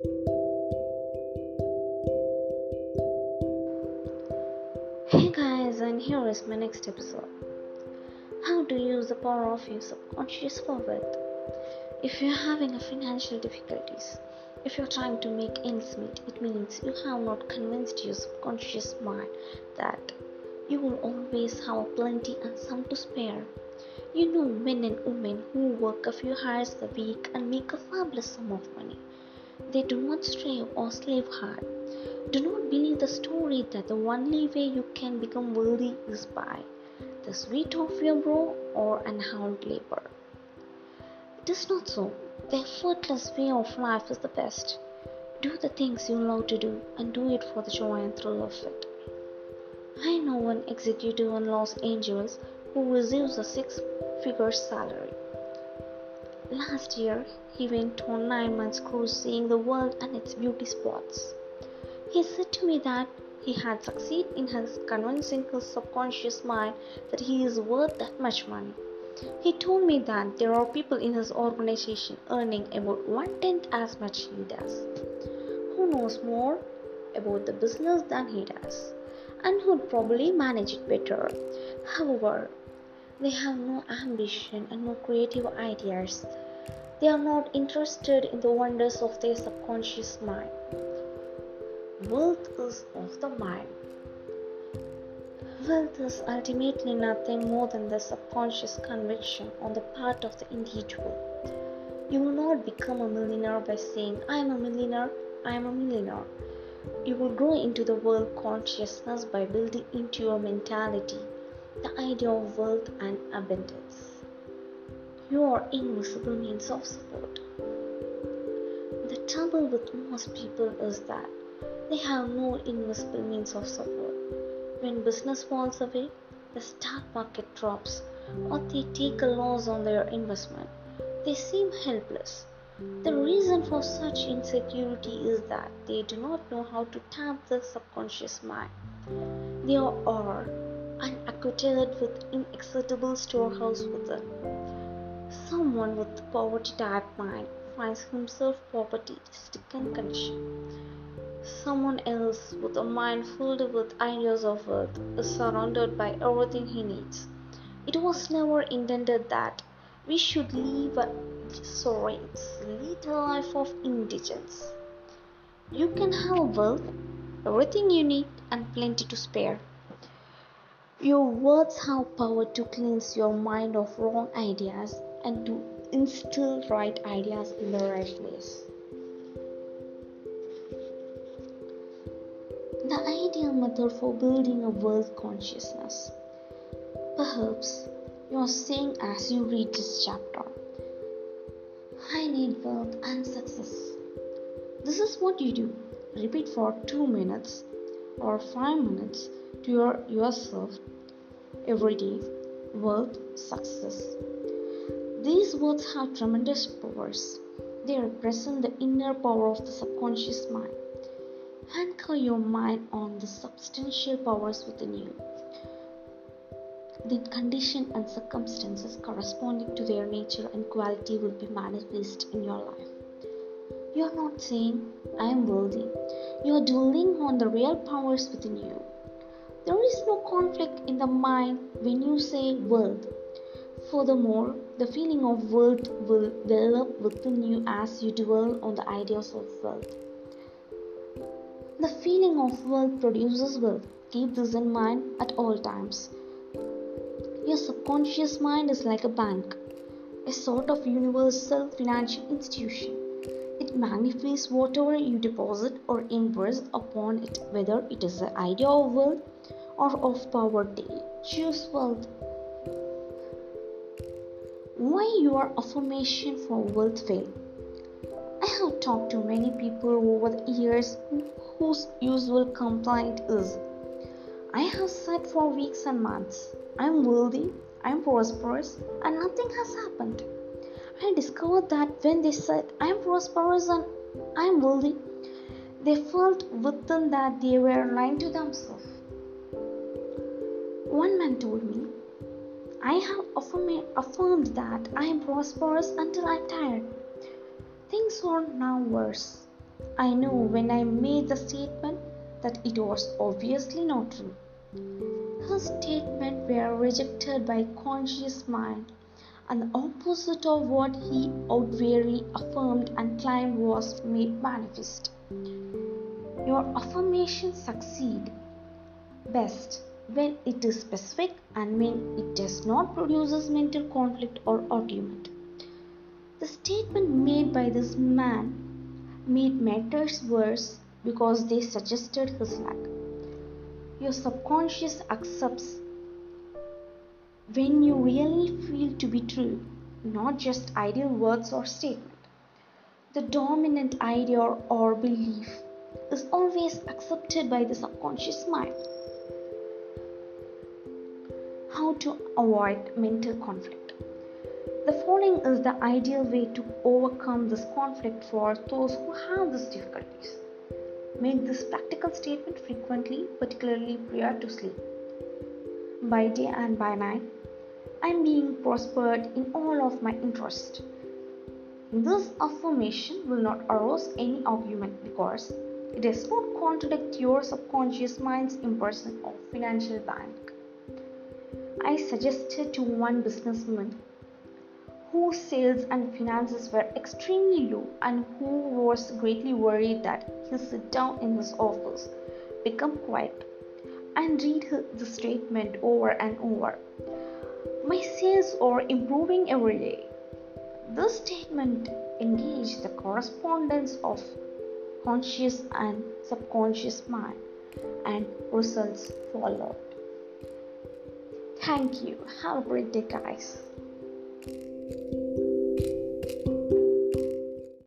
Hey guys, and here is my next episode. How to use the power of your subconscious for wealth. If you're having financial difficulties, if you're trying to make ends meet, it means you have not convinced your subconscious mind that you will always have plenty and some to spare. You know men and women who work a few hours a week and make a fabulous sum of money. They do not strive or slave hard. Do not believe the story that the only way you can become wealthy is by the sweat of your brow or an labor. It is not so. The effortless way of life is the best. Do the things you love to do and do it for the joy and thrill of it. I know one executive in Los Angeles who receives a six figure salary. Last year, he went on nine months cruise seeing the world and its beauty spots. He said to me that he had succeeded in his convincing his subconscious mind that he is worth that much money. He told me that there are people in his organization earning about one tenth as much he does, who knows more about the business than he does, and who'd probably manage it better. However, they have no ambition and no creative ideas. They are not interested in the wonders of their subconscious mind. Wealth is of the mind. Wealth is ultimately nothing more than the subconscious conviction on the part of the individual. You will not become a millionaire by saying, I am a millionaire, I am a millionaire. You will grow into the world consciousness by building into your mentality the idea of wealth and abundance. Your invisible means of support. The trouble with most people is that they have no invisible means of support. When business falls away, the stock market drops, or they take a loss on their investment, they seem helpless. The reason for such insecurity is that they do not know how to tap the subconscious mind. They are unacquainted with inaccessible storehouse within. Someone with poverty type mind finds himself poverty stricken condition. Someone else with a mind filled with ideas of wealth is surrounded by everything he needs. It was never intended that we should live a lead a life of indigence. You can have wealth, everything you need, and plenty to spare. Your words have power to cleanse your mind of wrong ideas and to instill right ideas in the right place. The ideal method for building a world consciousness. Perhaps you are saying as you read this chapter, I need wealth and success. This is what you do. Repeat for two minutes or five minutes to your, yourself every day wealth, success. These words have tremendous powers. They represent the inner power of the subconscious mind. Anchor your mind on the substantial powers within you. The condition and circumstances corresponding to their nature and quality will be manifest in your life. You are not saying, I am worthy. You are dwelling on the real powers within you. There is no conflict in the mind when you say wealth. Furthermore, the feeling of wealth will develop within you as you dwell on the ideas of wealth. The feeling of wealth produces wealth. Keep this in mind at all times. Your subconscious mind is like a bank, a sort of universal financial institution. It magnifies whatever you deposit or invest upon it, whether it is the idea of wealth or of poverty. Choose wealth. Why your affirmation for wealth fail? I have talked to many people over the years whose usual complaint is I have said for weeks and months, I am wealthy, I am prosperous, and nothing has happened. I discovered that when they said I am prosperous and I am wealthy, they felt within that they were lying to themselves. One man told me, I have affirmed that I am prosperous until I am tired. Things are now worse. I knew when I made the statement that it was obviously not true. Her statements were rejected by conscious mind, and the opposite of what he outwardly affirmed and claimed was made manifest. Your affirmations succeed best when it is specific and when it does not produce mental conflict or argument. The statement made by this man made matters worse because they suggested his lack. Your subconscious accepts when you really feel to be true, not just ideal words or statement. The dominant idea or belief is always accepted by the subconscious mind. How to avoid mental conflict? The following is the ideal way to overcome this conflict for those who have these difficulties. Make this practical statement frequently, particularly prior to sleep. By day and by night, I am being prospered in all of my interests. This affirmation will not arouse any argument because it does not contradict your subconscious mind's impression of financial bank. I suggested to one businessman whose sales and finances were extremely low and who was greatly worried that he sit down in his office, become quiet, and read the statement over and over. My sales are improving every day. This statement engaged the correspondence of conscious and subconscious mind and results followed. Thank you. Have a great day, guys.